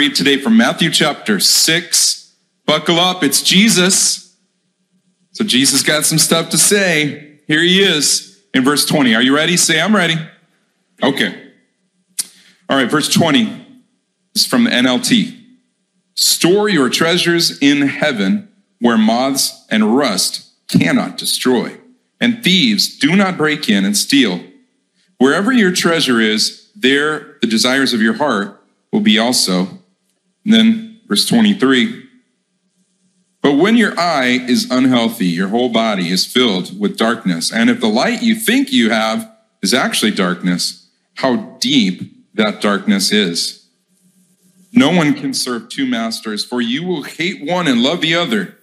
read today from Matthew chapter 6. Buckle up, it's Jesus. So, Jesus got some stuff to say. Here he is in verse 20. Are you ready? Say, I'm ready. Okay. All right, verse 20 is from the NLT. Store your treasures in heaven where moths and rust cannot destroy, and thieves do not break in and steal. Wherever your treasure is, there the desires of your heart will be also. And then verse 23 But when your eye is unhealthy, your whole body is filled with darkness. And if the light you think you have is actually darkness, how deep that darkness is. No one can serve two masters, for you will hate one and love the other.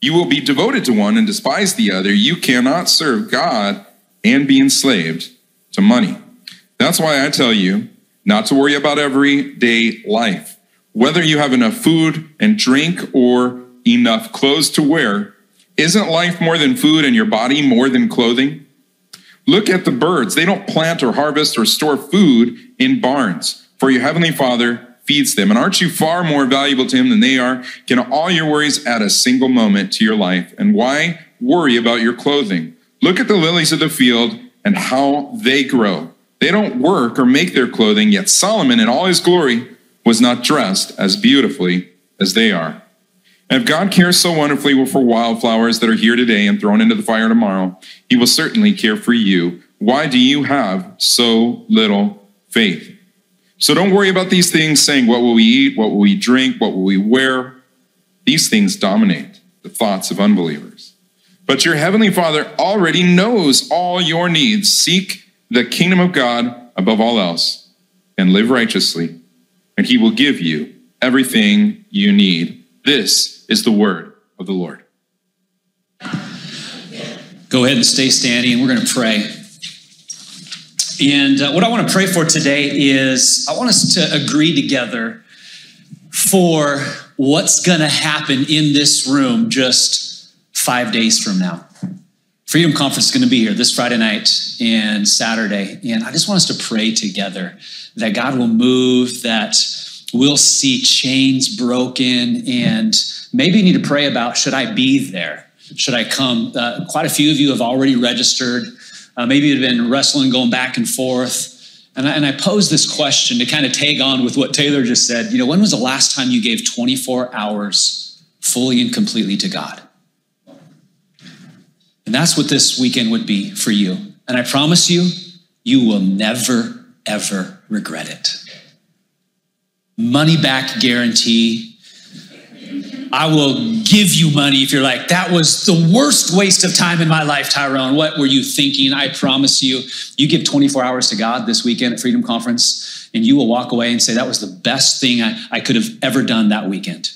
You will be devoted to one and despise the other. You cannot serve God and be enslaved to money. That's why I tell you not to worry about everyday life. Whether you have enough food and drink or enough clothes to wear, isn't life more than food and your body more than clothing? Look at the birds. They don't plant or harvest or store food in barns, for your heavenly Father feeds them. And aren't you far more valuable to him than they are? Can all your worries add a single moment to your life? And why worry about your clothing? Look at the lilies of the field and how they grow. They don't work or make their clothing, yet Solomon in all his glory was not dressed as beautifully as they are. And if God cares so wonderfully for wildflowers that are here today and thrown into the fire tomorrow, he will certainly care for you. Why do you have so little faith? So don't worry about these things saying, What will we eat? What will we drink? What will we wear? These things dominate the thoughts of unbelievers. But your heavenly Father already knows all your needs. Seek the kingdom of God above all else and live righteously, and he will give you everything you need. This is the word of the Lord. Go ahead and stay standing, and we're going to pray. And uh, what I want to pray for today is I want us to agree together for what's going to happen in this room just five days from now. Freedom Conference is going to be here this Friday night and Saturday. And I just want us to pray together that God will move, that we'll see chains broken, and maybe you need to pray about should I be there? Should I come? Uh, quite a few of you have already registered. Uh, maybe you've been wrestling, going back and forth. And I, and I pose this question to kind of tag on with what Taylor just said. You know, when was the last time you gave 24 hours fully and completely to God? And that's what this weekend would be for you. And I promise you, you will never, ever regret it. Money back guarantee. I will give you money if you're like, that was the worst waste of time in my life, Tyrone. What were you thinking? I promise you, you give 24 hours to God this weekend at Freedom Conference, and you will walk away and say, that was the best thing I, I could have ever done that weekend.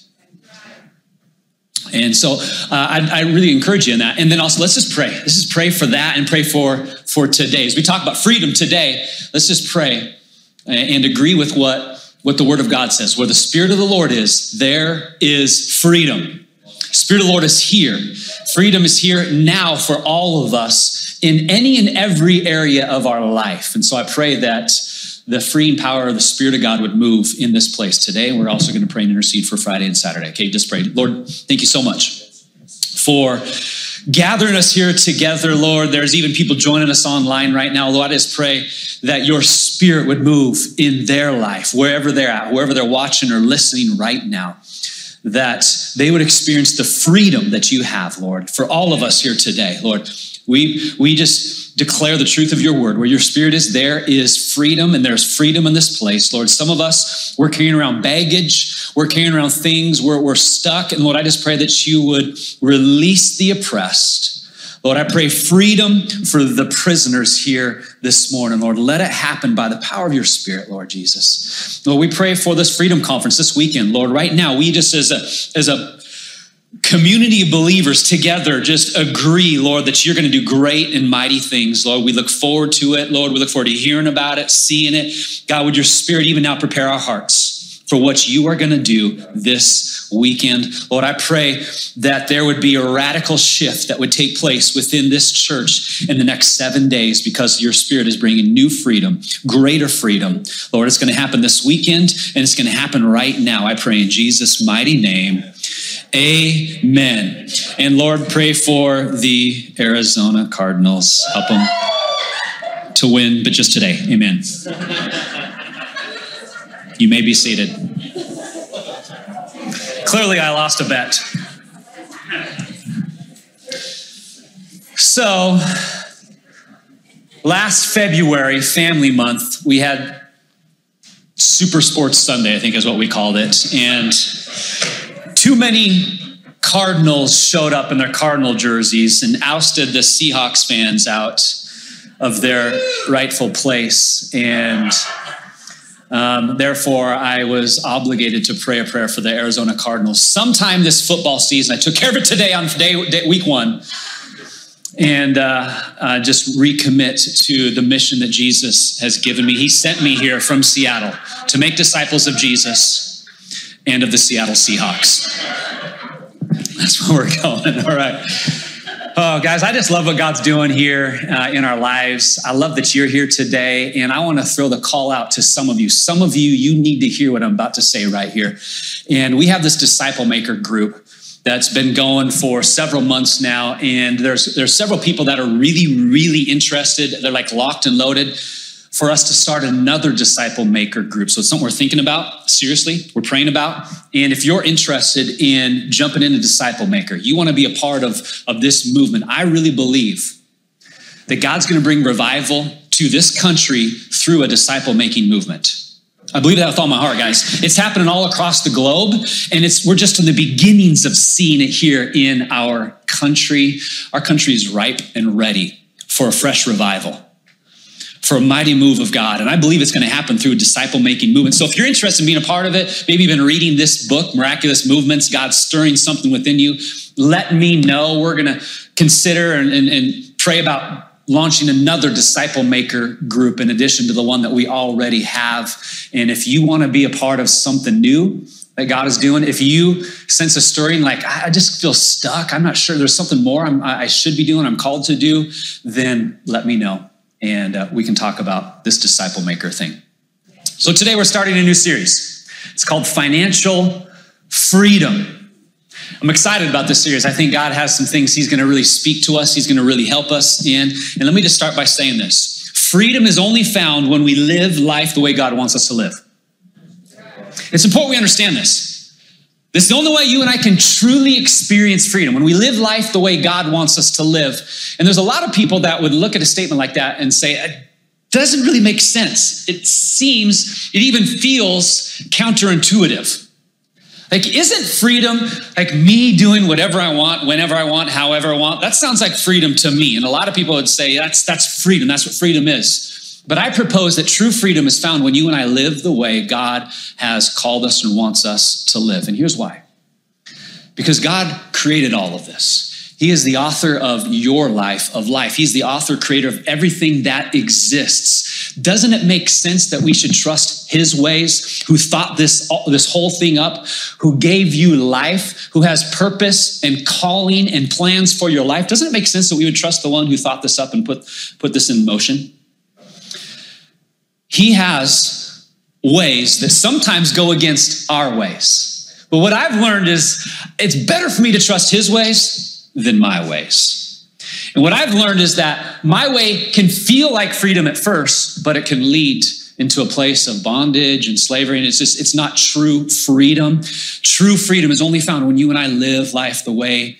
And so uh, I, I, really encourage you in that. And then also, let's just pray. Let's just pray for that and pray for for today. As we talk about freedom today, let's just pray and agree with what what the Word of God says. Where the Spirit of the Lord is, there is freedom. Spirit of the Lord is here. Freedom is here now for all of us in any and every area of our life. And so I pray that the freeing power of the Spirit of God would move in this place today. We're also going to pray and intercede for Friday and Saturday. Okay, just pray. Lord, thank you so much for gathering us here together, Lord. There's even people joining us online right now. Lord, I just pray that your spirit would move in their life, wherever they're at, wherever they're watching or listening right now, that they would experience the freedom that you have, Lord, for all of us here today, Lord. We, we just declare the truth of your word. Where your spirit is, there is freedom, and there's freedom in this place, Lord. Some of us, we're carrying around baggage, we're carrying around things, we're, we're stuck. And Lord, I just pray that you would release the oppressed. Lord, I pray freedom for the prisoners here this morning, Lord. Let it happen by the power of your Spirit, Lord Jesus. Lord, we pray for this Freedom Conference this weekend, Lord. Right now, we just as a, as a community of believers together just agree, Lord, that you're going to do great and mighty things, Lord. We look forward to it, Lord. We look forward to hearing about it, seeing it. God, would your Spirit even now prepare our hearts? for what you are going to do this weekend. Lord, I pray that there would be a radical shift that would take place within this church in the next seven days because your spirit is bringing new freedom, greater freedom. Lord, it's going to happen this weekend and it's going to happen right now. I pray in Jesus' mighty name. Amen. And Lord, pray for the Arizona Cardinals. Help them to win, but just today. Amen. You may be seated. Clearly, I lost a bet. So, last February, Family Month, we had Super Sports Sunday, I think is what we called it. And too many Cardinals showed up in their Cardinal jerseys and ousted the Seahawks fans out of their rightful place. And um, therefore, I was obligated to pray a prayer for the Arizona Cardinals. Sometime this football season, I took care of it today on day, day week one, and uh, uh, just recommit to the mission that Jesus has given me. He sent me here from Seattle to make disciples of Jesus and of the Seattle Seahawks. That's where we're going. All right. Oh, guys, I just love what God's doing here uh, in our lives. I love that you're here today, and I want to throw the call out to some of you. Some of you, you need to hear what I'm about to say right here. And we have this disciple maker group that's been going for several months now, and there's there's several people that are really, really interested. They're like locked and loaded for us to start another disciple maker group. So it's something we're thinking about, seriously, we're praying about. And if you're interested in jumping into disciple maker, you want to be a part of, of this movement, I really believe that God's going to bring revival to this country through a disciple making movement. I believe that with all my heart, guys. It's happening all across the globe, and it's we're just in the beginnings of seeing it here in our country. Our country is ripe and ready for a fresh revival for a mighty move of God. And I believe it's going to happen through a disciple making movement. So if you're interested in being a part of it, maybe you've been reading this book, Miraculous Movements, God's stirring something within you, let me know. We're going to consider and, and, and pray about launching another disciple maker group in addition to the one that we already have. And if you want to be a part of something new, that God is doing. If you sense a stirring, like I just feel stuck, I'm not sure there's something more I'm, i should be doing, I'm called to do, then let me know and uh, we can talk about this disciple maker thing. So today we're starting a new series. It's called Financial Freedom. I'm excited about this series. I think God has some things He's going to really speak to us, He's going to really help us in. And let me just start by saying this freedom is only found when we live life the way God wants us to live. It's important we understand this. This is the only way you and I can truly experience freedom when we live life the way God wants us to live. And there's a lot of people that would look at a statement like that and say, it doesn't really make sense. It seems, it even feels counterintuitive. Like, isn't freedom like me doing whatever I want, whenever I want, however I want? That sounds like freedom to me. And a lot of people would say that's, that's freedom. That's what freedom is. But I propose that true freedom is found when you and I live the way God has called us and wants us to live. And here's why because God created all of this. He is the author of your life, of life. He's the author, creator of everything that exists. Doesn't it make sense that we should trust his ways, who thought this, this whole thing up, who gave you life, who has purpose and calling and plans for your life? Doesn't it make sense that we would trust the one who thought this up and put, put this in motion? He has ways that sometimes go against our ways. But what I've learned is it's better for me to trust his ways than my ways. And what I've learned is that my way can feel like freedom at first, but it can lead into a place of bondage and slavery. And it's just, it's not true freedom. True freedom is only found when you and I live life the way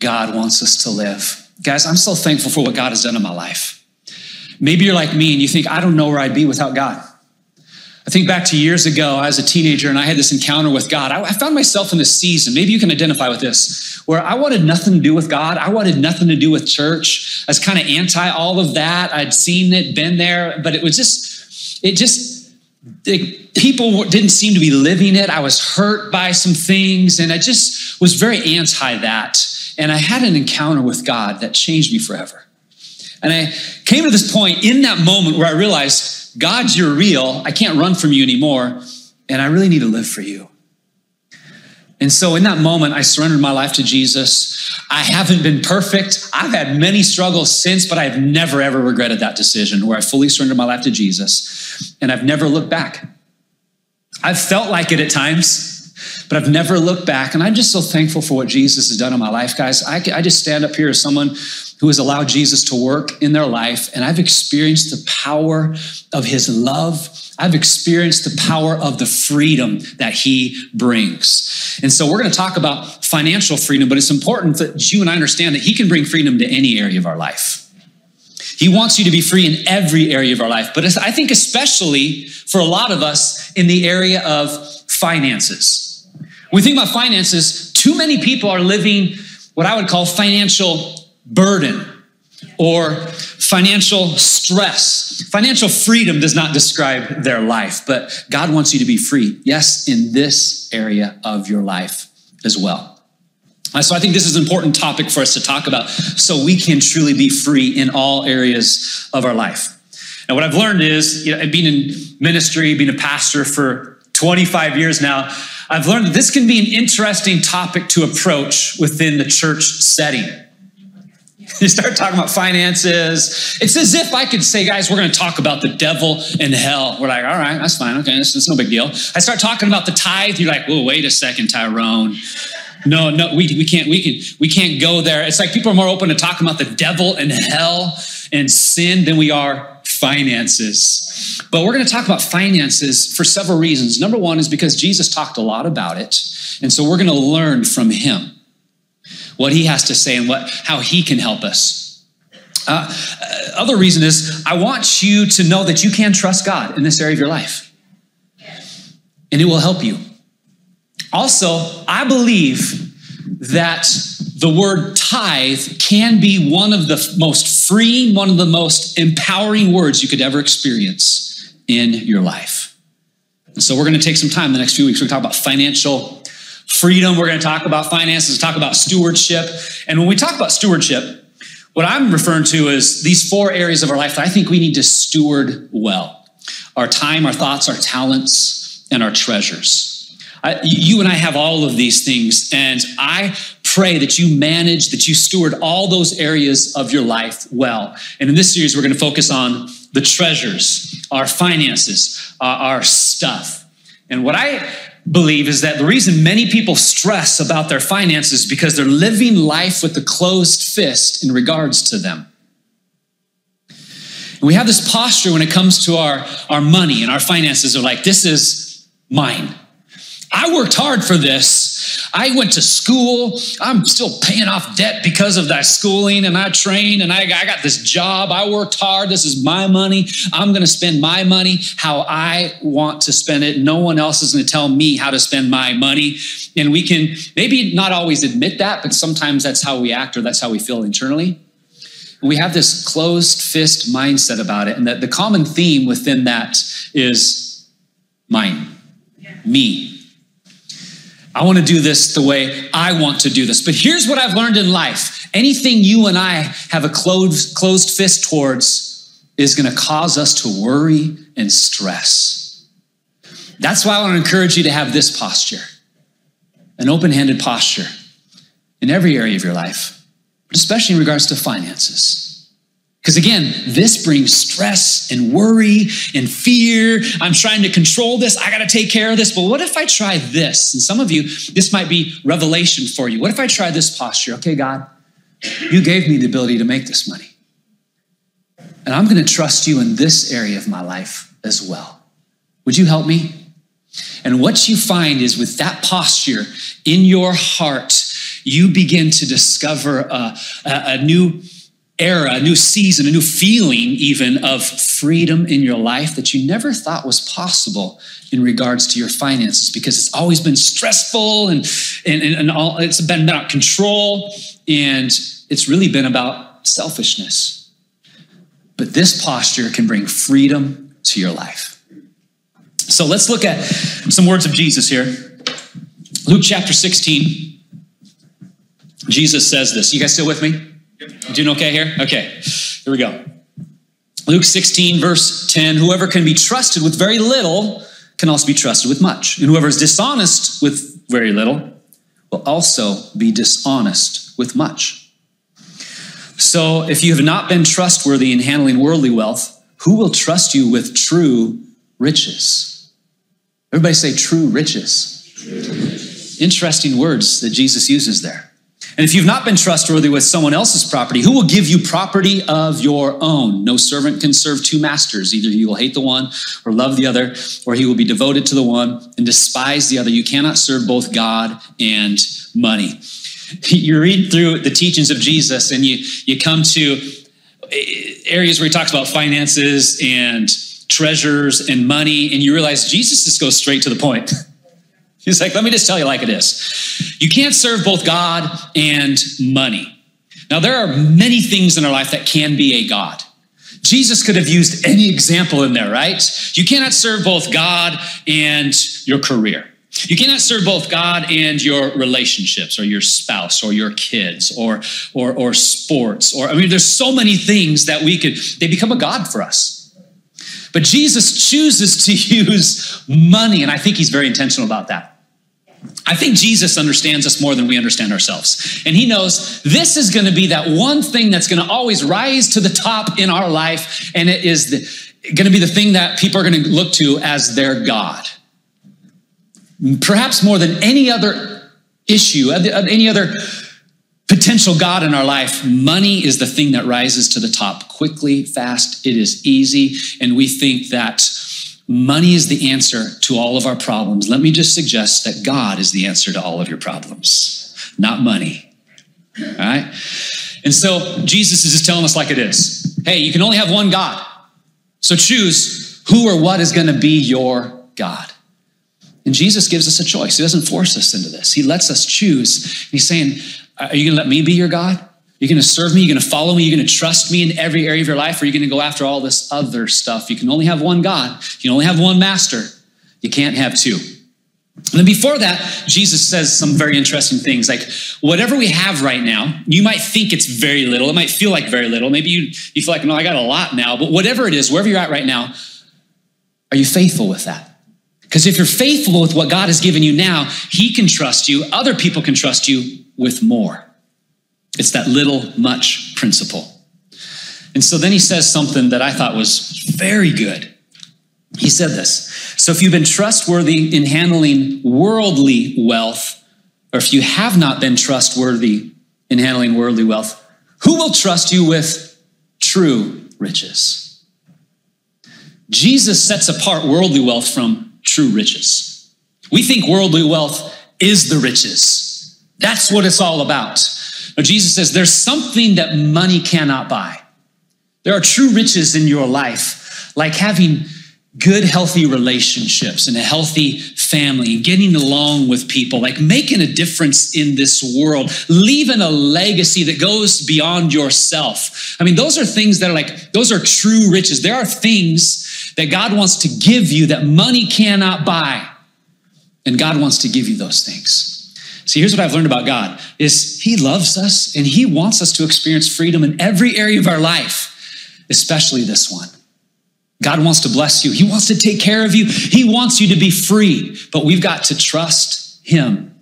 God wants us to live. Guys, I'm so thankful for what God has done in my life. Maybe you're like me and you think, I don't know where I'd be without God. I think back to years ago, I was a teenager and I had this encounter with God. I, found myself in this season, maybe you can identify with this, where I wanted nothing to do with God. I wanted nothing to do with church. I was kind of anti all of that. I'd seen it, been there, but it was just, it just, it, people didn't seem to be living it. I was hurt by some things and I just was very anti that. And I had an encounter with God that changed me forever. And I came to this point in that moment where I realized, God, you're real. I can't run from you anymore. And I really need to live for you. And so in that moment, I surrendered my life to Jesus. I haven't been perfect. I've had many struggles since, but I've never, ever regretted that decision where I fully surrendered my life to Jesus. And I've never looked back. I've felt like it at times, but I've never looked back. And I'm just so thankful for what Jesus has done in my life, guys. I, I just stand up here as someone who has allowed Jesus to work in their life, and I've experienced the power of his love. I've experienced the power of the freedom that he brings. And so we're going to talk about financial freedom, but it's important that you and I understand that he can bring freedom to any area of our life. He wants you to be free in every area of our life, but I think especially for a lot of us in the area of finances. When we think about finances, too many people are living what I would call financial burden or financial stress. Financial freedom does not describe their life, but God wants you to be free. Yes, in this area of your life as well. So I think this is an important topic for us to talk about so we can truly be free in all areas of our life. And what I've learned is, you know, being in ministry, being a pastor for 25 years now, I've learned that this can be an interesting topic to approach within the church setting. You start talking about finances. It's as if I could say, guys, we're going to talk about the devil and hell. We're like, all right, that's fine. Okay, that's no big deal. I start talking about the tithe. You're like, well, wait a second, Tyrone. No, no, we, we can't, we can, we can't go there. It's like people are more open to talking about the devil and hell and sin than we are finances. But we're going to talk about finances for several reasons. Number one is because Jesus talked a lot about it. And so we're going to learn from him what he has to say and what, how he can help us. Uh, other reason is I want you to know that you can trust God in this area of your life, and it will help you. Also, I believe that the word tithe can be one of the most freeing, one of the most empowering words you could ever experience in your life. And so, we're going to take some time the next few weeks. We're going to talk about financial freedom. We're going to talk about finances, talk about stewardship. And when we talk about stewardship, what I'm referring to is these four areas of our life that I think we need to steward well our time, our thoughts, our talents, and our treasures. I, you and I have all of these things, and I pray that you manage, that you steward all those areas of your life well. And in this series, we're going to focus on the treasures, our finances, uh, our stuff. And what I believe is that the reason many people stress about their finances because they're living life with a closed fist in regards to them. And we have this posture when it comes to our, our money and our finances are like, this is mine. I worked hard for this. I went to school. I'm still paying off debt because of that schooling, and I trained and I, I got this job. I worked hard. This is my money. I'm going to spend my money how I want to spend it. No one else is going to tell me how to spend my money. And we can maybe not always admit that, but sometimes that's how we act or that's how we feel internally. We have this closed fist mindset about it. And that the common theme within that is mine, me, I want to do this the way I want to do this. But here's what I've learned in life anything you and I have a closed, closed fist towards is going to cause us to worry and stress. That's why I want to encourage you to have this posture an open handed posture in every area of your life, but especially in regards to finances. Because again, this brings stress and worry and fear. I'm trying to control this. I got to take care of this. But what if I try this? And some of you, this might be revelation for you. What if I try this posture? Okay, God, you gave me the ability to make this money. And I'm going to trust you in this area of my life as well. Would you help me? And what you find is with that posture in your heart, you begin to discover a, a, a new era, a new season, a new feeling even of freedom in your life that you never thought was possible in regards to your finances because it's always been stressful and, and, and all, it's been about control and it's really been about selfishness. But this posture can bring freedom to your life. So let's look at some words of Jesus here. Luke chapter 16. Jesus says this. You guys still with me? Doing okay here? Okay, here we go. Luke 16, verse 10 Whoever can be trusted with very little can also be trusted with much. And whoever is dishonest with very little will also be dishonest with much. So if you have not been trustworthy in handling worldly wealth, who will trust you with true riches? Everybody say true riches. True riches. Interesting words that Jesus uses there. And if you've not been trustworthy with someone else's property, who will give you property of your own? No servant can serve two masters. Either he will hate the one or love the other, or he will be devoted to the one and despise the other. You cannot serve both God and money. You read through the teachings of Jesus and you, you come to areas where he talks about finances and treasures and money, and you realize Jesus just goes straight to the point. He's like, let me just tell you like it is. You can't serve both God and money. Now, there are many things in our life that can be a God. Jesus could have used any example in there, right? You cannot serve both God and your career. You cannot serve both God and your relationships or your spouse or your kids or, or, or sports. Or, I mean, there's so many things that we could, they become a God for us. But Jesus chooses to use money, and I think he's very intentional about that. I think Jesus understands us more than we understand ourselves. And he knows this is going to be that one thing that's going to always rise to the top in our life. And it is going to be the thing that people are going to look to as their God. Perhaps more than any other issue, any other potential God in our life, money is the thing that rises to the top quickly, fast. It is easy. And we think that Money is the answer to all of our problems. Let me just suggest that God is the answer to all of your problems, not money. All right? And so Jesus is just telling us like it is. Hey, you can only have one God. So choose who or what is going to be your God. And Jesus gives us a choice. He doesn't force us into this. He lets us choose. He's saying, Are you going to let me be your God? You're going to serve me. You're going to follow me. You're going to trust me in every area of your life, or you're going to go after all this other stuff. You can only have one God. You can only have one master. You can't have two. And then before that, Jesus says some very interesting things like, whatever we have right now, you might think it's very little. It might feel like very little. Maybe you, you feel like, no, I got a lot now. But whatever it is, wherever you're at right now, are you faithful with that? Because if you're faithful with what God has given you now, He can trust you. Other people can trust you with more. It's that little much principle. And so then he says something that I thought was very good. He said this So if you've been trustworthy in handling worldly wealth, or if you have not been trustworthy in handling worldly wealth, who will trust you with true riches? Jesus sets apart worldly wealth from true riches. We think worldly wealth is the riches. That's what it's all about. Jesus says there's something that money cannot buy. There are true riches in your life, like having good, healthy relationships and a healthy family, getting along with people, like making a difference in this world, leaving a legacy that goes beyond yourself. I mean, those are things that are like, those are true riches. There are things that God wants to give you that money cannot buy. And God wants to give you those things. See, here's what I've learned about God is he loves us and he wants us to experience freedom in every area of our life, especially this one. God wants to bless you. He wants to take care of you. He wants you to be free, but we've got to trust him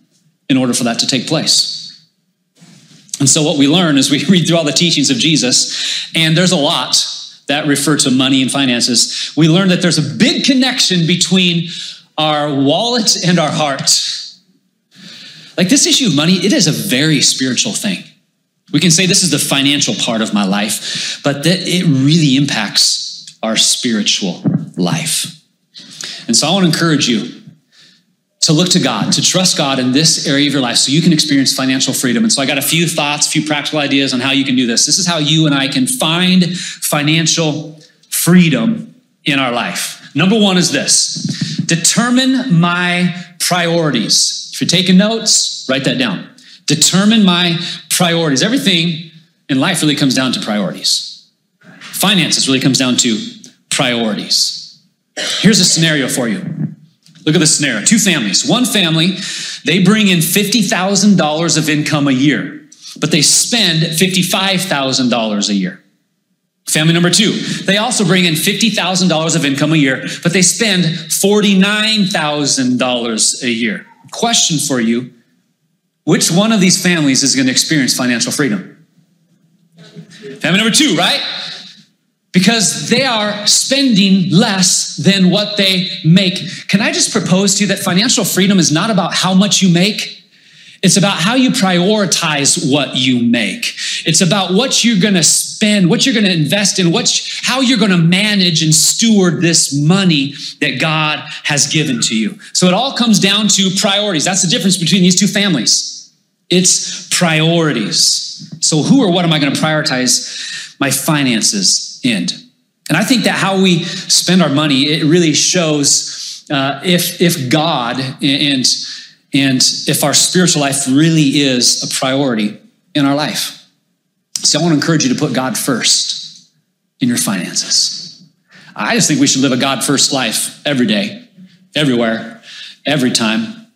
in order for that to take place. And so what we learn is we read through all the teachings of Jesus, and there's a lot that refer to money and finances. We learn that there's a big connection between our wallet and our heart. Like this issue of money, it is a very spiritual thing. We can say this is the financial part of my life, but that it really impacts our spiritual life. And so I want to encourage you to look to God, to trust God in this area of your life so you can experience financial freedom. And so I got a few thoughts, a few practical ideas on how you can do this. This is how you and I can find financial freedom in our life. Number one is this determine my priorities. You're taking notes, write that down. Determine my priorities. Everything in life really comes down to priorities. Finances really comes down to priorities. Here's a scenario for you. Look at this scenario. Two families. One family, they bring in $50,000 of income a year, but they spend $55,000 a year. Family number two, they also bring in $50,000 of income a year, but they spend $49,000 a year. Question for you which one of these families is going to experience financial freedom? Family number two, right? Because they are spending less than what they make. Can I just propose to you that financial freedom is not about how much you make? It's about how you prioritize what you make. It's about what you're going to spend, what you're going to invest in, what, how you're going to manage and steward this money that God has given to you. So it all comes down to priorities. That's the difference between these two families. It's priorities. So who or what am I going to prioritize my finances in? And I think that how we spend our money, it really shows uh, if, if God and and if our spiritual life really is a priority in our life. So I want to encourage you to put God first in your finances. I just think we should live a God first life every day, everywhere, every time,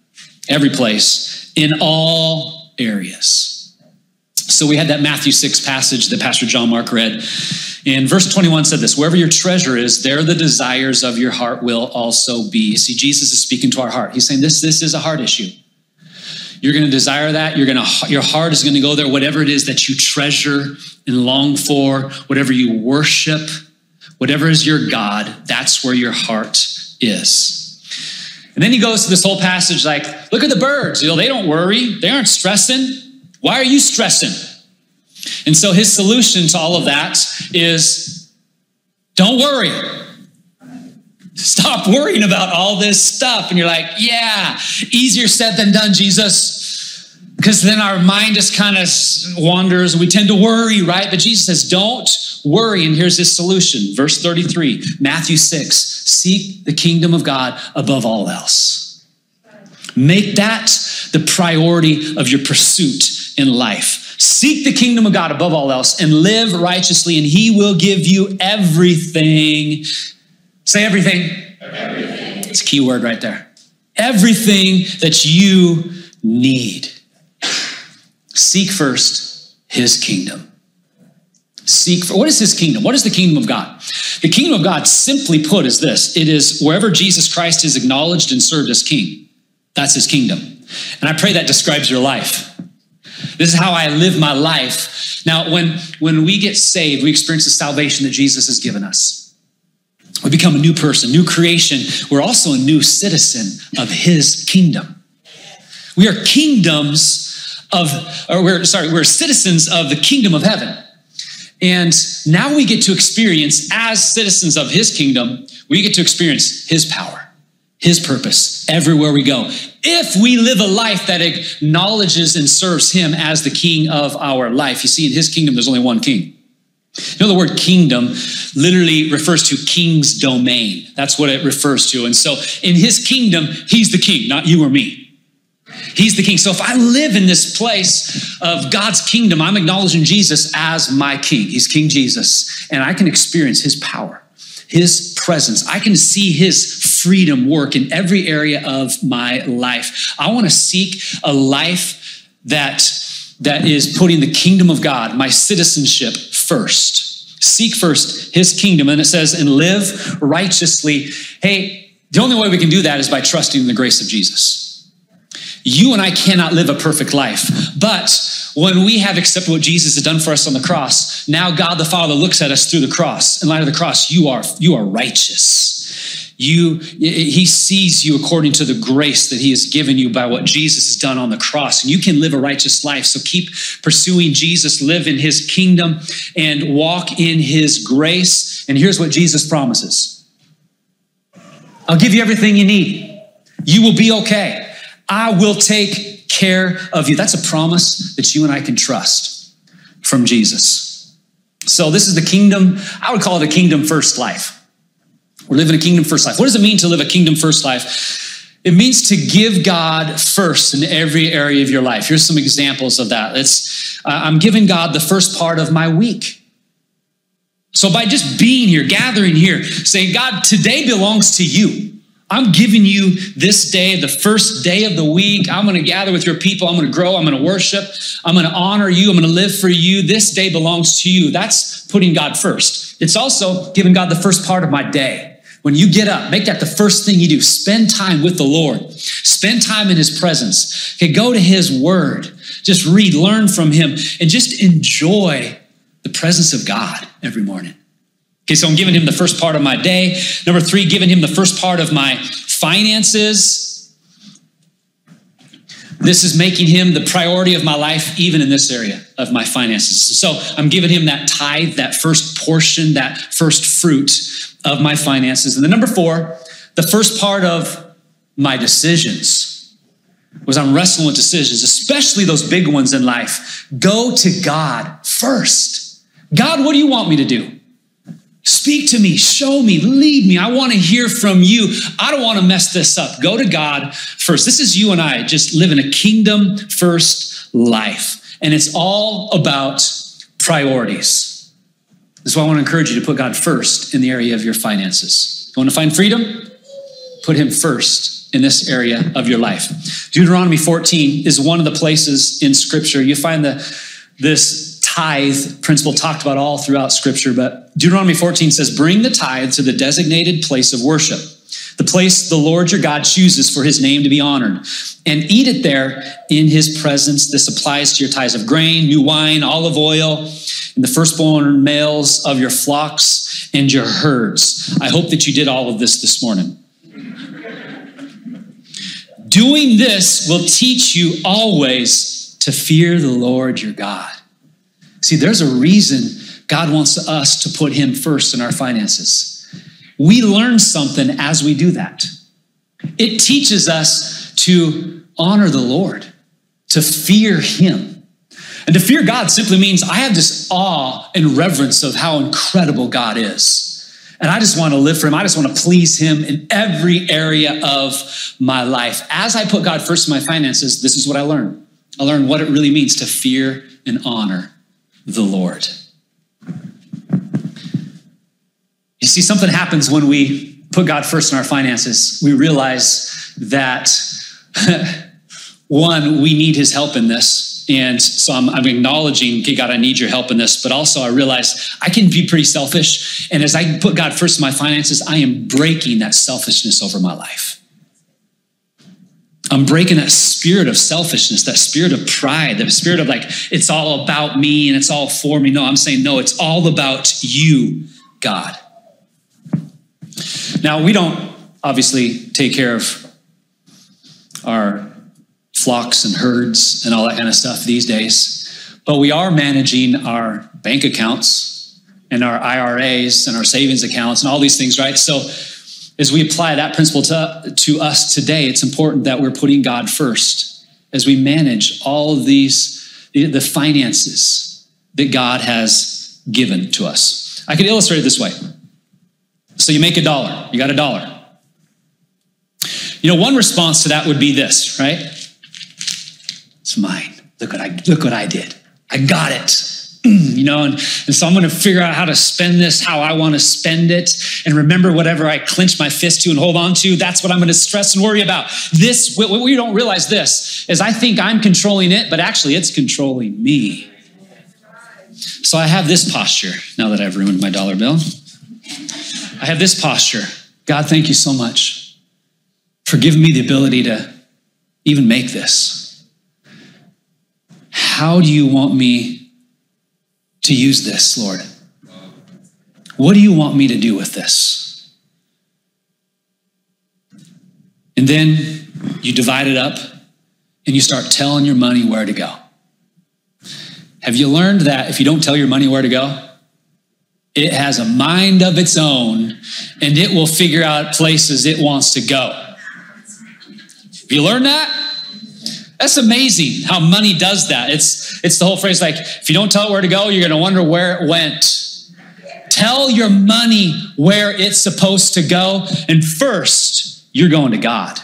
every place, in all areas. So we had that Matthew 6 passage that Pastor John Mark read. And verse 21 said this Wherever your treasure is, there the desires of your heart will also be. See, Jesus is speaking to our heart. He's saying this, this is a heart issue. You're going to desire that. You're going to, your heart is going to go there. Whatever it is that you treasure and long for, whatever you worship, whatever is your God, that's where your heart is. And then he goes to this whole passage like, look at the birds. You know, they don't worry. They aren't stressing. Why are you stressing? And so his solution to all of that is don't worry. Stop worrying about all this stuff. And you're like, yeah, easier said than done, Jesus. Because then our mind just kind of wanders we tend to worry, right? But Jesus says, don't worry. And here's his solution. Verse 33, Matthew 6 Seek the kingdom of God above all else. Make that the priority of your pursuit in life. Seek the kingdom of God above all else and live righteously, and he will give you everything. Say everything. everything. It's a key word right there. Everything that you need. Seek first his kingdom. Seek for what is his kingdom? What is the kingdom of God? The kingdom of God, simply put, is this it is wherever Jesus Christ is acknowledged and served as king. That's his kingdom. And I pray that describes your life. This is how I live my life. Now, when, when we get saved, we experience the salvation that Jesus has given us. We become a new person, new creation. We're also a new citizen of his kingdom. We are kingdoms of, or we're, sorry, we're citizens of the kingdom of heaven. And now we get to experience, as citizens of his kingdom, we get to experience his power his purpose everywhere we go. If we live a life that acknowledges and serves him as the king of our life. You see, in his kingdom, there's only one king. You know, the word kingdom literally refers to king's domain. That's what it refers to. And so in his kingdom, he's the king, not you or me. He's the king. So if I live in this place of God's kingdom, I'm acknowledging Jesus as my king. He's King Jesus, and I can experience his power his presence. I can see his freedom work in every area of my life. I want to seek a life that that is putting the kingdom of God, my citizenship first. Seek first his kingdom and it says and live righteously. Hey, the only way we can do that is by trusting in the grace of Jesus. You and I cannot live a perfect life, but when we have accepted what Jesus has done for us on the cross, now God the Father looks at us through the cross. In light of the cross, you are you are righteous. You he sees you according to the grace that he has given you by what Jesus has done on the cross. And you can live a righteous life. So keep pursuing Jesus, live in his kingdom and walk in his grace. And here's what Jesus promises. I'll give you everything you need. You will be okay. I will take care of you. That's a promise that you and I can trust from Jesus. So this is the kingdom, I would call it a kingdom first life. We're living a kingdom first life. What does it mean to live a kingdom first life? It means to give God first in every area of your life. Here's some examples of that. It's, uh, I'm giving God the first part of my week. So by just being here, gathering here, saying, God, today belongs to you. I'm giving you this day, the first day of the week. I'm going to gather with your people. I'm going to grow. I'm going to worship. I'm going to honor you. I'm going to live for you. This day belongs to you. That's putting God first. It's also giving God the first part of my day. When you get up, make that the first thing you do. Spend time with the Lord. Spend time in His presence. Okay, go to His Word. Just read, learn from Him, and just enjoy the presence of God every morning. Okay, so I'm giving Him the first part of my day. Number three, giving Him the first part of my finances. This is making Him the priority of my life, even in this area of my finances. So I'm giving Him that tithe, that first portion, that first fruit of my finances. And then number four, the first part of my decisions was I'm wrestling with decisions, especially those big ones in life. Go to God first. God, what do you want me to do? Speak to me, show me, lead me. I want to hear from you. I don't want to mess this up. Go to God first. This is you and I just living a kingdom first life. And it's all about priorities. This is why I want to encourage you to put God first in the area of your finances. You want to find freedom? Put Him first in this area of your life. Deuteronomy 14 is one of the places in Scripture you find the, this tithe principle talked about all throughout Scripture, but Deuteronomy 14 says, Bring the tithe to the designated place of worship the place the Lord your God chooses for his name to be honored, and eat it there in his presence. This applies to your tithes of grain, new wine, olive oil, and the firstborn males of your flocks and your herds. I hope that you did all of this this morning. Doing this will teach you always to fear the Lord your God. See, there's a reason God wants us to put him first in our finances we learn something as we do that. It teaches us to honor the Lord, to fear Him. And to fear God simply means I have this awe and reverence of how incredible God is. And I just want to live for Him. I just want to please Him in every area of my life. As I put God first in my finances, this is what I learn. I learn what it really means to fear and honor the Lord. You see, something happens when we put God first in our finances. We realize that, one, we need his help in this. And so I'm, I'm, acknowledging, okay, God, I need your help in this. But also, I realize I can be pretty selfish. And as I put God first in my finances, I am breaking that selfishness over my life. I'm breaking that spirit of selfishness, that spirit of pride, that spirit of like, it's all about me and it's all for me. No, I'm saying, no, it's all about you, God. Now, we don't obviously take care of our flocks and herds and all that kind of stuff these days, but we are managing our bank accounts and our IRAs and our savings accounts and all these things, right? So, as we apply that principle to, to us today, it's important that we're putting God first as we manage all these, the finances that God has given to us. I could illustrate it this way. So you make a dollar, you got a dollar. You know, one response to that would be this, right? It's mine. Look what I look what I did. I got it. You know, and, and so I'm going to figure out how to spend this how I want to spend it. And remember, whatever I clench my fist to and hold on to, that's what I'm going to stress and worry about. This, what we don't realize this is I think I'm controlling it, but actually it's controlling me. So I have this posture now that I've ruined my dollar bill. I have this posture. God, thank you so much for giving me the ability to even make this. How do you want me to use this, Lord? What do you want me to do with this? And then you divide it up and you start telling your money where to go. Have you learned that if you don't tell your money where to go, it has a mind of its own and it will figure out places it wants to go. Have you learned that? That's amazing how money does that. It's, it's the whole phrase like, if you don't tell it where to go, you're going to wonder where it went. Tell your money where it's supposed to go. And first, you're going to God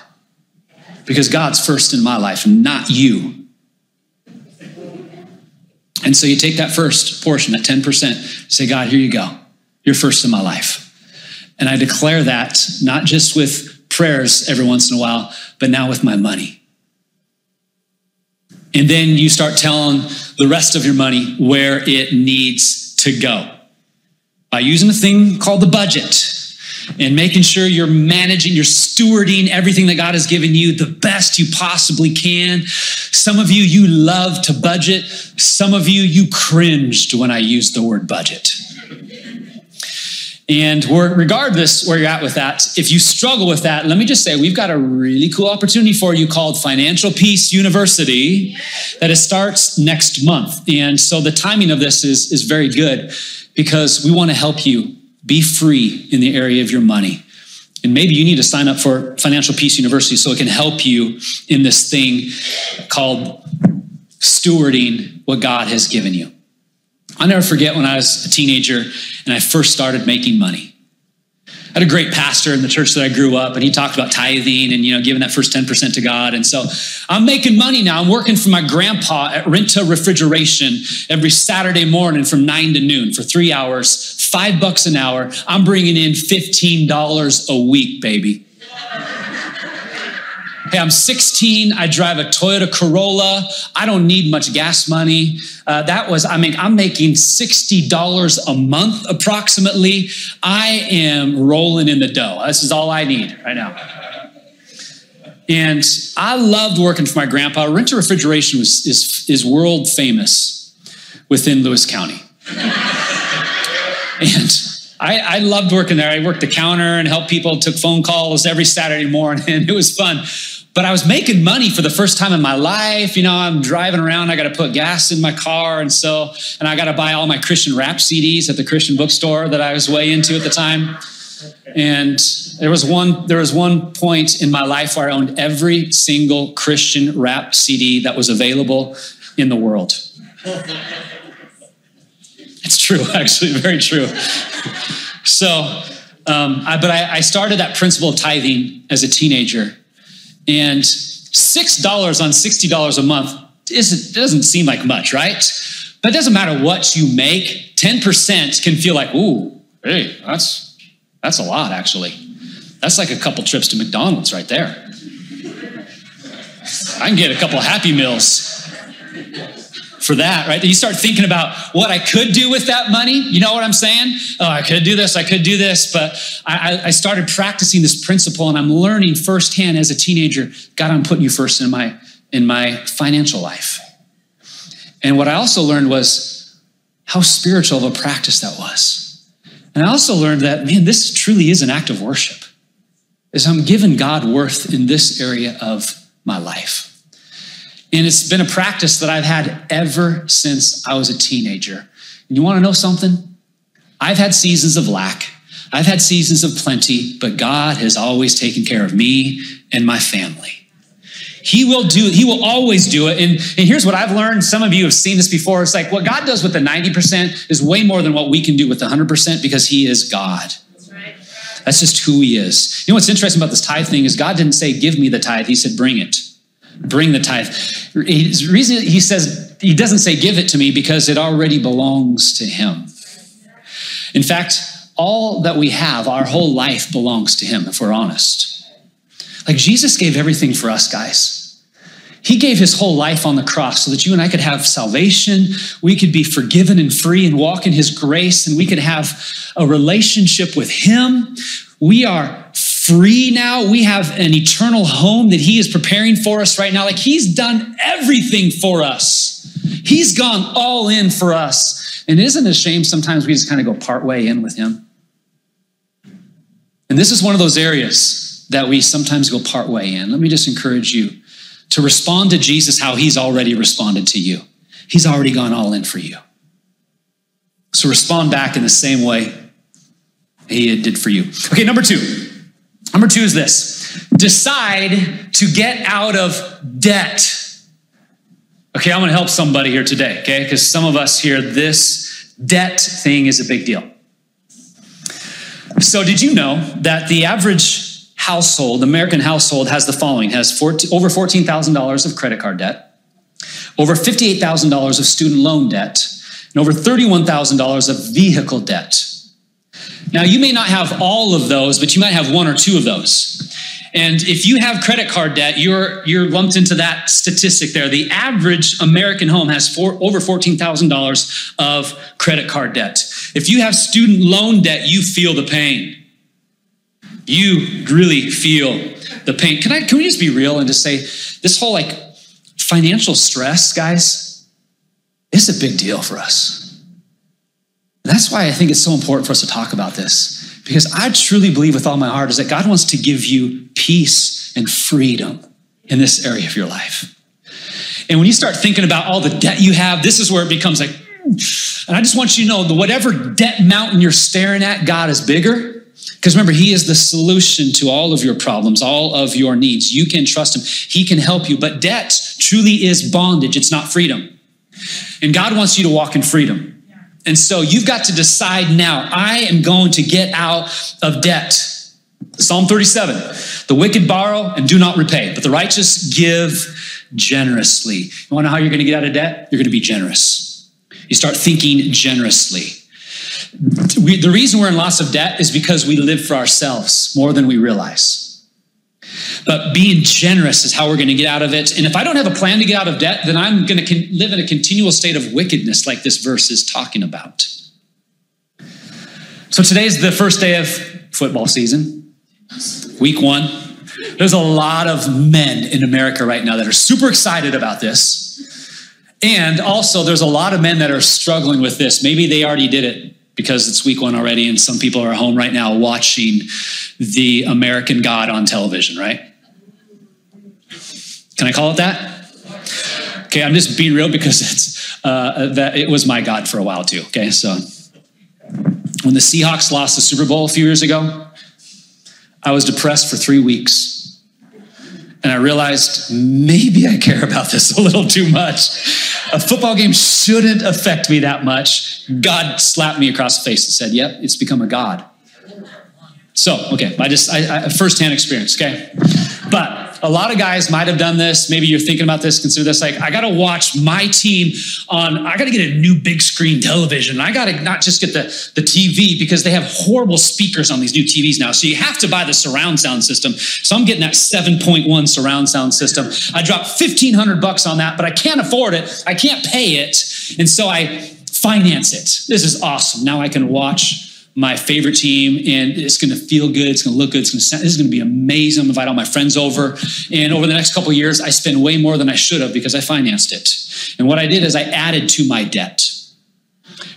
because God's first in my life, not you. And so you take that first portion, that 10%, say, God, here you go. You're first in my life. And I declare that not just with prayers every once in a while, but now with my money. And then you start telling the rest of your money where it needs to go by using a thing called the budget and making sure you're managing, you're stewarding everything that God has given you the best you possibly can. Some of you, you love to budget. Some of you, you cringed when I used the word budget. And regardless where you're at with that, if you struggle with that, let me just say we've got a really cool opportunity for you called Financial Peace University that it starts next month. And so the timing of this is, is very good because we want to help you be free in the area of your money. And maybe you need to sign up for Financial Peace University so it can help you in this thing called stewarding what God has given you. I'll never forget when I was a teenager and I first started making money. I had a great pastor in the church that I grew up, and he talked about tithing and you know giving that first 10% to God. And so I'm making money now. I'm working for my grandpa at Renta Refrigeration every Saturday morning from nine to noon for three hours, five bucks an hour. I'm bringing in $15 a week, baby. Hey, I'm 16. I drive a Toyota Corolla. I don't need much gas money. Uh, that was, I mean, I'm making $60 a month approximately. I am rolling in the dough. This is all I need right now. And I loved working for my grandpa. Renta Refrigeration was, is, is world famous within Lewis County. and I, I, loved working there. I worked the counter and helped people, took phone calls every Saturday morning, it was fun. But I was making money for the first time in my life. You know, I'm driving around, I got to put gas in my car. And so, and I got to buy all my Christian rap CDs at the Christian bookstore that I was way into at the time. And there was one, there was one point in my life where I owned every single Christian rap CD that was available in the world. It's true, actually, very true. so, um, I, but I, I started that principle of tithing as a teenager and $6 on $60 a month isn't, doesn't seem like much, right? But it doesn't matter what you make, 10% can feel like, ooh, hey, that's, that's a lot, actually. That's like a couple trips to McDonald's right there. I can get a couple Happy Meals for that, right? You start thinking about what I could do with that money. You know what I'm saying? Oh, I could do this, I could do this. But I, I started practicing this principle and I'm learning firsthand as a teenager, God, I'm putting you first in my in my financial life. And what I also learned was how spiritual of a practice that was. And I also learned that, man, this truly is an act of worship. Is I'm giving God worth in this area of my life. And it's been a practice that I've had ever since I was a teenager. And you want to know something? I've had seasons of lack. I've had seasons of plenty, but God has always taken care of me and my family. He will do He will always do it. And, and here's what I've learned. Some of you have seen this before. It's like what God does with the 90% is way more than what we can do with the 100% because He is God. That's right. That's just who He is. You know what's interesting about this tithe thing is God didn't say, Give me the tithe. He said, Bring it bring the tithe. The reason he says, he doesn't say give it to me because it already belongs to him. In fact, all that we have, our whole life belongs to him, if we're honest. Like Jesus gave everything for us, guys. He gave his whole life on the cross so that you and I could have salvation. We could be forgiven and free and walk in his grace, and we could have a relationship with him. We are free now. We have an eternal home that He is preparing for us right now. Like He's done everything for us. He's gone all in for us. And isn't it a shame sometimes we just kind of go part way in with Him? And this is one of those areas that we sometimes go part way in. Let me just encourage you to respond to Jesus how He's already responded to you. He's already gone all in for you. So respond back in the same way He did for you. Okay, number two. Number two is this decide to get out of debt. Okay, I'm gonna help somebody here today, okay? Because some of us here, this debt thing is a big deal. So, did you know that the average household, American household, has the following has 14, over $14,000 of credit card debt, over $58,000 of student loan debt, and over $31,000 of vehicle debt. Now, you may not have all of those, but you might have one or two of those. And if you have credit card debt, you're, you're lumped into that statistic there. The average American home has four, over $14,000 of credit card debt. If you have student loan debt, you feel the pain. You really feel the pain. Can, I, can we just be real and just say this whole like financial stress, guys, is a big deal for us. That's why I think it's so important for us to talk about this. Because I truly believe with all my heart is that God wants to give you peace and freedom in this area of your life. And when you start thinking about all the debt you have, this is where it becomes like, and I just want you to know that whatever debt mountain you're staring at, God is bigger. Because remember, He is the solution to all of your problems, all of your needs. You can trust Him, He can help you. But debt truly is bondage, it's not freedom. And God wants you to walk in freedom. And so you've got to decide now I am going to get out of debt. Psalm 37 The wicked borrow and do not repay, but the righteous give generously. You want to know how you're going to get out of debt? You're going to be generous. You start thinking generously. We, the reason we're in lots of debt is because we live for ourselves more than we realize. But being generous is how we're going to get out of it. And if I don't have a plan to get out of debt, then I'm going to live in a continual state of wickedness, like this verse is talking about. So today is the first day of football season, week one. There's a lot of men in America right now that are super excited about this. And also, there's a lot of men that are struggling with this. Maybe they already did it because it's week one already, and some people are home right now watching the American God on television, right? Can I call it that? Okay, I'm just being real because it's uh, that it was my God for a while too. Okay, so when the Seahawks lost the Super Bowl a few years ago, I was depressed for three weeks. And I realized maybe I care about this a little too much. A football game shouldn't affect me that much. God slapped me across the face and said, Yep, it's become a God. So, okay, I just, I, I firsthand experience, okay? But a lot of guys might have done this. Maybe you're thinking about this, consider this like, I got to watch my team on, I got to get a new big screen television. I got to not just get the, the TV because they have horrible speakers on these new TVs now. So you have to buy the surround sound system. So I'm getting that 7.1 surround sound system. I dropped 1500 bucks on that, but I can't afford it. I can't pay it. And so I finance it. This is awesome. Now I can watch my favorite team and it's going to feel good it's going to look good it's going to sound, this is going to be amazing I'm gonna invite all my friends over. And over the next couple years i spend way more than i should have because i financed it. And what i did is i added to my debt.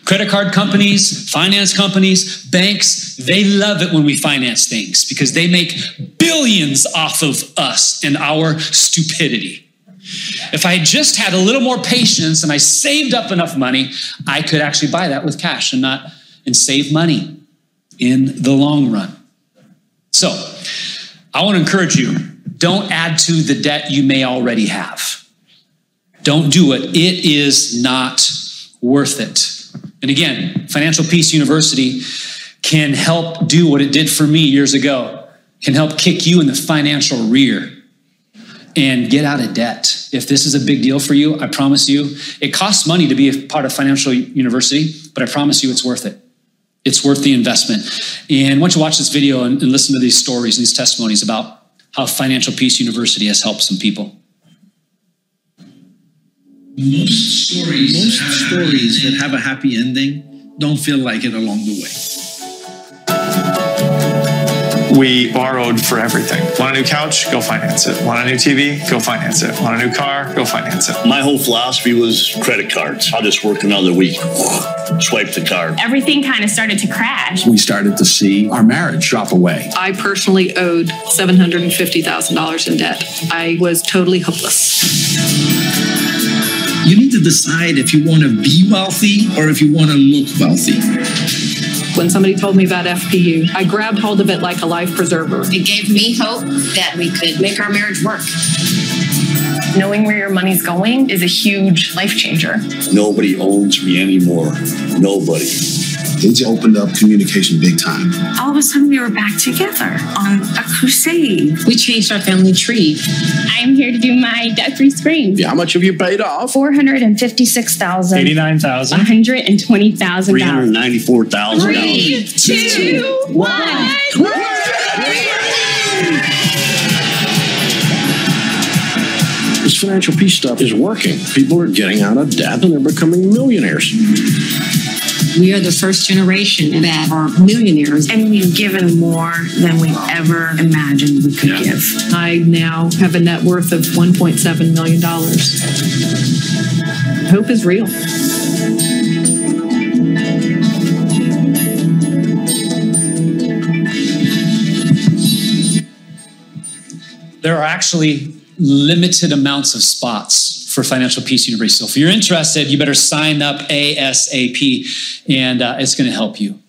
Credit card companies finance companies banks they love it when we finance things because they make billions off of us and our stupidity. If I just had a little more patience and I saved up enough money, I could actually buy that with cash and not and save money in the long run. So, I want to encourage you don't add to the debt you may already have. Don't do it. It is not worth it. And again, Financial Peace University can help do what it did for me years ago, can help kick you in the financial rear and get out of debt. If this is a big deal for you, I promise you, it costs money to be a part of Financial University, but I promise you it's worth it. It's worth the investment. And once you watch this video and, and listen to these stories and these testimonies about how Financial Peace University has helped some people. Most stories, most stories that have a happy ending don't feel like it along the way we borrowed for everything. Want a new couch? Go finance it. Want a new TV? Go finance it. Want a new car? Go finance it. My whole philosophy was credit cards. I'll just work another week, swipe the card. Everything kind of started to crash. We started to see our marriage drop away. I personally owed $750,000 in debt. I was totally hopeless. You need to decide if you want to be wealthy or if you want to look wealthy. When somebody told me about FPU, I grabbed hold of it like a life preserver. It gave me hope that we could make our marriage work. Knowing where your money's going is a huge life changer. Nobody owns me anymore. Nobody. It's opened up communication big time. All of a sudden, we were back together on a crusade. We changed our family tree. I'm here to do my debt-free screams. Yeah, how much have you paid off? Four hundred and fifty-six thousand. Eighty-nine thousand. One hundred and twenty thousand dollars. $394,000. two, one. This financial peace stuff is working. People are getting out of debt and they're becoming millionaires. We are the first generation that are millionaires. And we've given more than we ever imagined we could give. I now have a net worth of $1.7 million. Hope is real. there are actually limited amounts of spots for Financial Peace University. So if you're interested, you better sign up ASAP and uh, it's going to help you.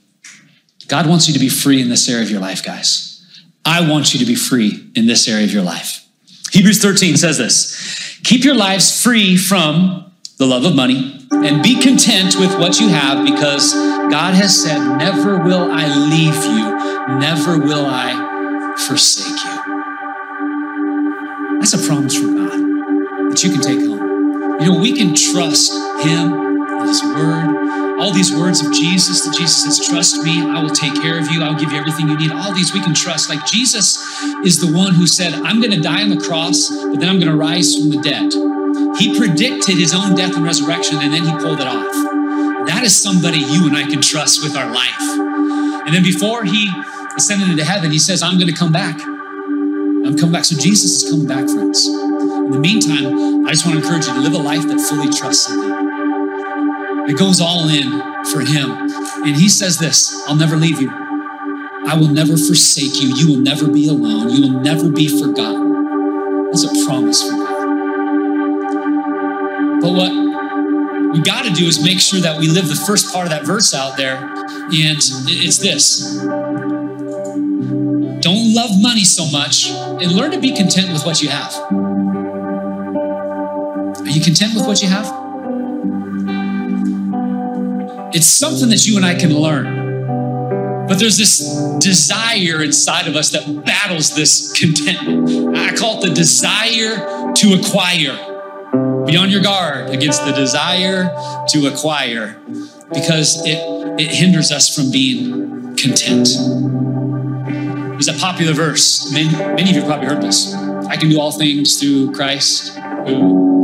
God wants you to be free in this area of your life, guys. I want you to be free in this area of your life. Hebrews 13 says this Keep your lives free from the love of money and be content with what you have because God has said, Never will I leave you, never will I forsake you. That's a promise from God that you can take home. You know, we can trust Him and His Word. All these words of Jesus that Jesus says, Trust me, I will take care of you, I'll give you everything you need. All these we can trust. Like Jesus is the one who said, I'm going to die on the cross, but then I'm going to rise from the dead. He predicted His own death and resurrection, and then He pulled it off. That is somebody you and I can trust with our life. And then before He ascended into heaven, He says, I'm going to come back. I'm coming back. So Jesus is coming back, friends. In the meantime, I just want to encourage you to live a life that fully trusts in Him. It goes all in for Him. And He says this I'll never leave you. I will never forsake you. You will never be alone. You will never be forgotten. That's a promise from God. But what we got to do is make sure that we live the first part of that verse out there. And it's this don't love money so much and learn to be content with what you have. You content with what you have? It's something that you and I can learn. But there's this desire inside of us that battles this contentment. I call it the desire to acquire. Be on your guard against the desire to acquire because it, it hinders us from being content. There's a popular verse. Many, many of you probably heard this. I can do all things through Christ. Who,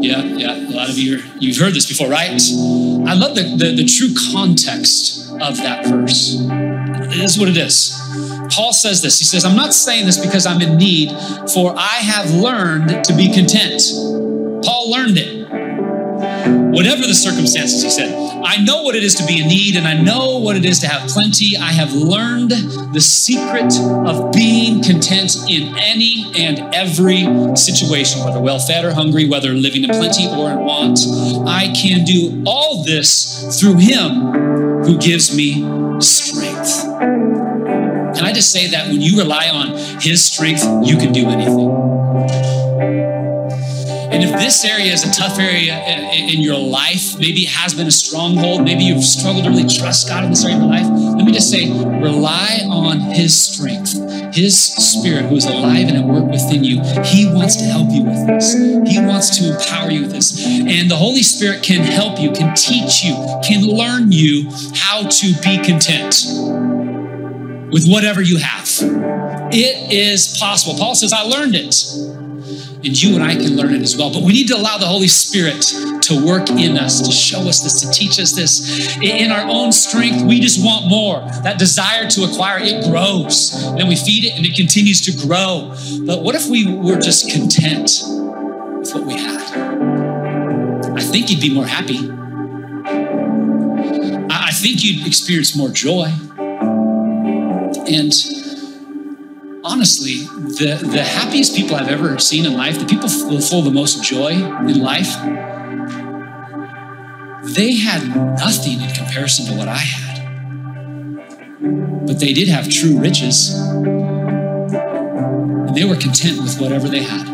yeah, yeah. A lot of you are, you've heard this before, right? I love the, the, the true context of that verse. This is what it is. Paul says this. He says, I'm not saying this because I'm in need, for I have learned to be content. Paul learned it. Whatever the circumstances, he said, I know what it is to be in need and I know what it is to have plenty. I have learned the secret of being content in any and every situation, whether well fed or hungry, whether living in plenty or in want. I can do all this through Him who gives me strength. Can I just say that when you rely on His strength, you can do anything? And if this area is a tough area in your life, maybe it has been a stronghold, maybe you've struggled to really trust God in this area of your life, let me just say rely on His strength, His Spirit who is alive and at work within you. He wants to help you with this, He wants to empower you with this. And the Holy Spirit can help you, can teach you, can learn you how to be content with whatever you have. It is possible. Paul says, I learned it and you and I can learn it as well. But we need to allow the Holy Spirit to work in us, to show us this, to teach us this. In our own strength, we just want more. That desire to acquire, it grows. Then we feed it and it continues to grow. But what if we were just content with what we had? I think you'd be more happy. I think you'd experience more joy. And honestly, the, the happiest people I've ever seen in life, the people full of the most joy in life, they had nothing in comparison to what I had. But they did have true riches. And they were content with whatever they had.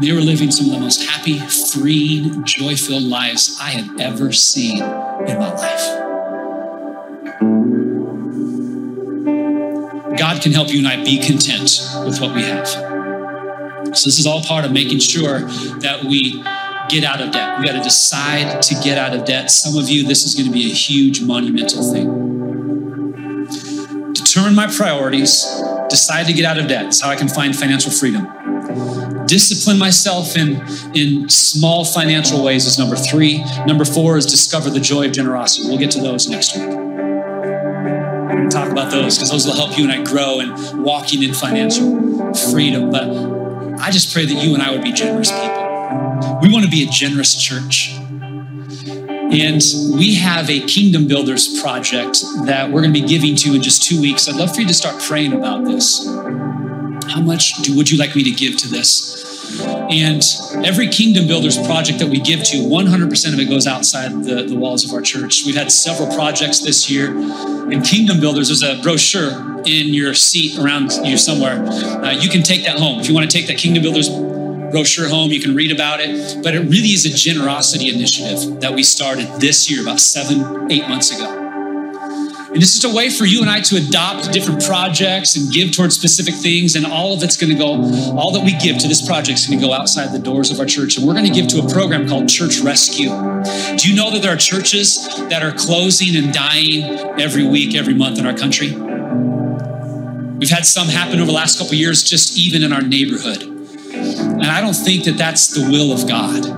They were living some of the most happy, freeing, joy filled lives I had ever seen in my life. God can help you and I be content with what we have. So, this is all part of making sure that we get out of debt. We got to decide to get out of debt. Some of you, this is going to be a huge monumental thing. Determine my priorities, decide to get out of debt. That's how I can find financial freedom. Discipline myself in, in small financial ways is number three. Number four is discover the joy of generosity. We'll get to those next week. About those because those will help you and I grow and walking in financial freedom. But I just pray that you and I would be generous people. We want to be a generous church. And we have a Kingdom Builders project that we're going to be giving to in just two weeks. I'd love for you to start praying about this. How much do, would you like me to give to this? And every Kingdom Builders project that we give to, 100% of it goes outside the, the walls of our church. We've had several projects this year. And Kingdom Builders, there's a brochure in your seat around you somewhere. Uh, you can take that home. If you want to take that Kingdom Builders brochure home. You can read about it. But it really is a generosity initiative that we started this year, about seven, eight months ago. And it's just a way for you and I to adopt different projects and give towards specific things. And all of it's going to go, all that we give to this project is going to go outside the doors of our church. And we're going to give to a program called Church Rescue. Do you know that there are churches that are closing and dying every week, every month in our country? We've had some happen over the last couple years, just even in our neighborhood. And I don't think that that's the will of God.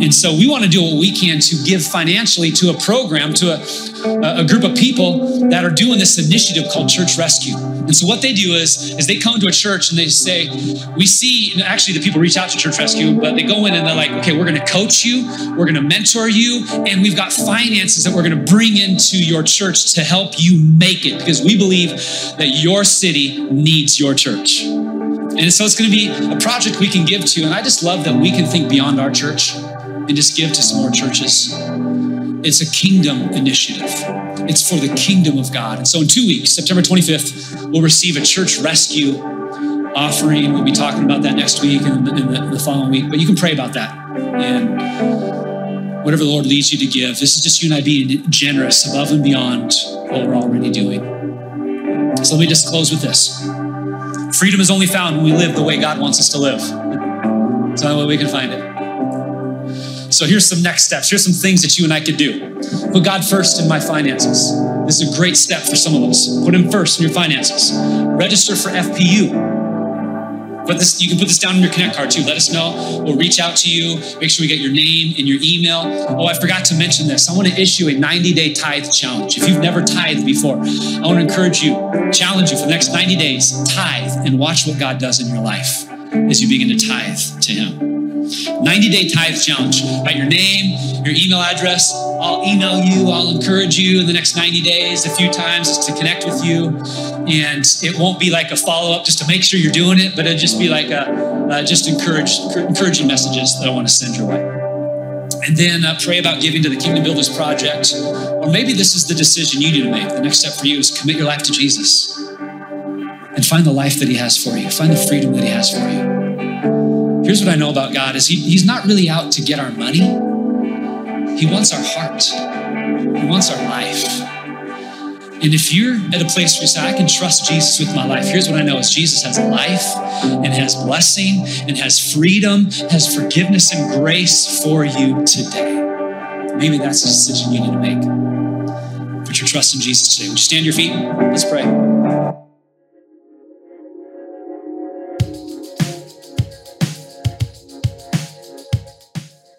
And so we want to do what we can to give financially to a program, to a, a group of people that are doing this initiative called Church Rescue. And so what they do is, is they come to a church and they say, we see, actually the people reach out to Church Rescue, but they go in and they're like, okay, we're going to coach you, we're going to mentor you, and we've got finances that we're going to bring into your church to help you make it because we believe that your city needs your church. And so it's going to be a project we can give to. And I just love that we can think beyond our church and just give to some more churches. It's a kingdom initiative. It's for the kingdom of God. And so in two weeks, September 25th, we'll receive a church rescue offering. We'll be talking about that next week and the, the, the following week. But you can pray about that. And whatever the Lord leads you to give, this is just you and I being generous above and beyond what we're already doing. So let me just close with this. Freedom is only found when we live the way God wants us to live. It's the only way we can find it. So here's some next steps. Here's some things that you and I could do. Put God first in my finances. This is a great step for some of us. Put Him first in your finances. Register for FPU. Put this, you can put this down in your Connect card too. Let us know. We'll reach out to you. Make sure we get your name and your email. Oh, I forgot to mention this. I want to issue a 90 day tithe challenge. If you've never tithed before, I want to encourage you, challenge you for the next 90 days, tithe and watch what God does in your life as you begin to tithe to Him. 90 day tithe challenge. Write your name, your email address. I'll email you, I'll encourage you in the next 90 days a few times to connect with you. And it won't be like a follow up just to make sure you're doing it, but it'll just be like a, uh, just encourage, encouraging messages that I want to send your way. And then uh, pray about giving to the Kingdom Builders Project. Or maybe this is the decision you need to make. The next step for you is commit your life to Jesus and find the life that He has for you, find the freedom that He has for you. Here's what I know about God is he, he's not really out to get our money. He wants our heart. He wants our life. And if you're at a place where you say, I can trust Jesus with my life, here's what I know is Jesus has life and has blessing and has freedom, has forgiveness and grace for you today. Maybe that's a decision you need to make. Put your trust in Jesus today. Would you stand to your feet? Let's pray.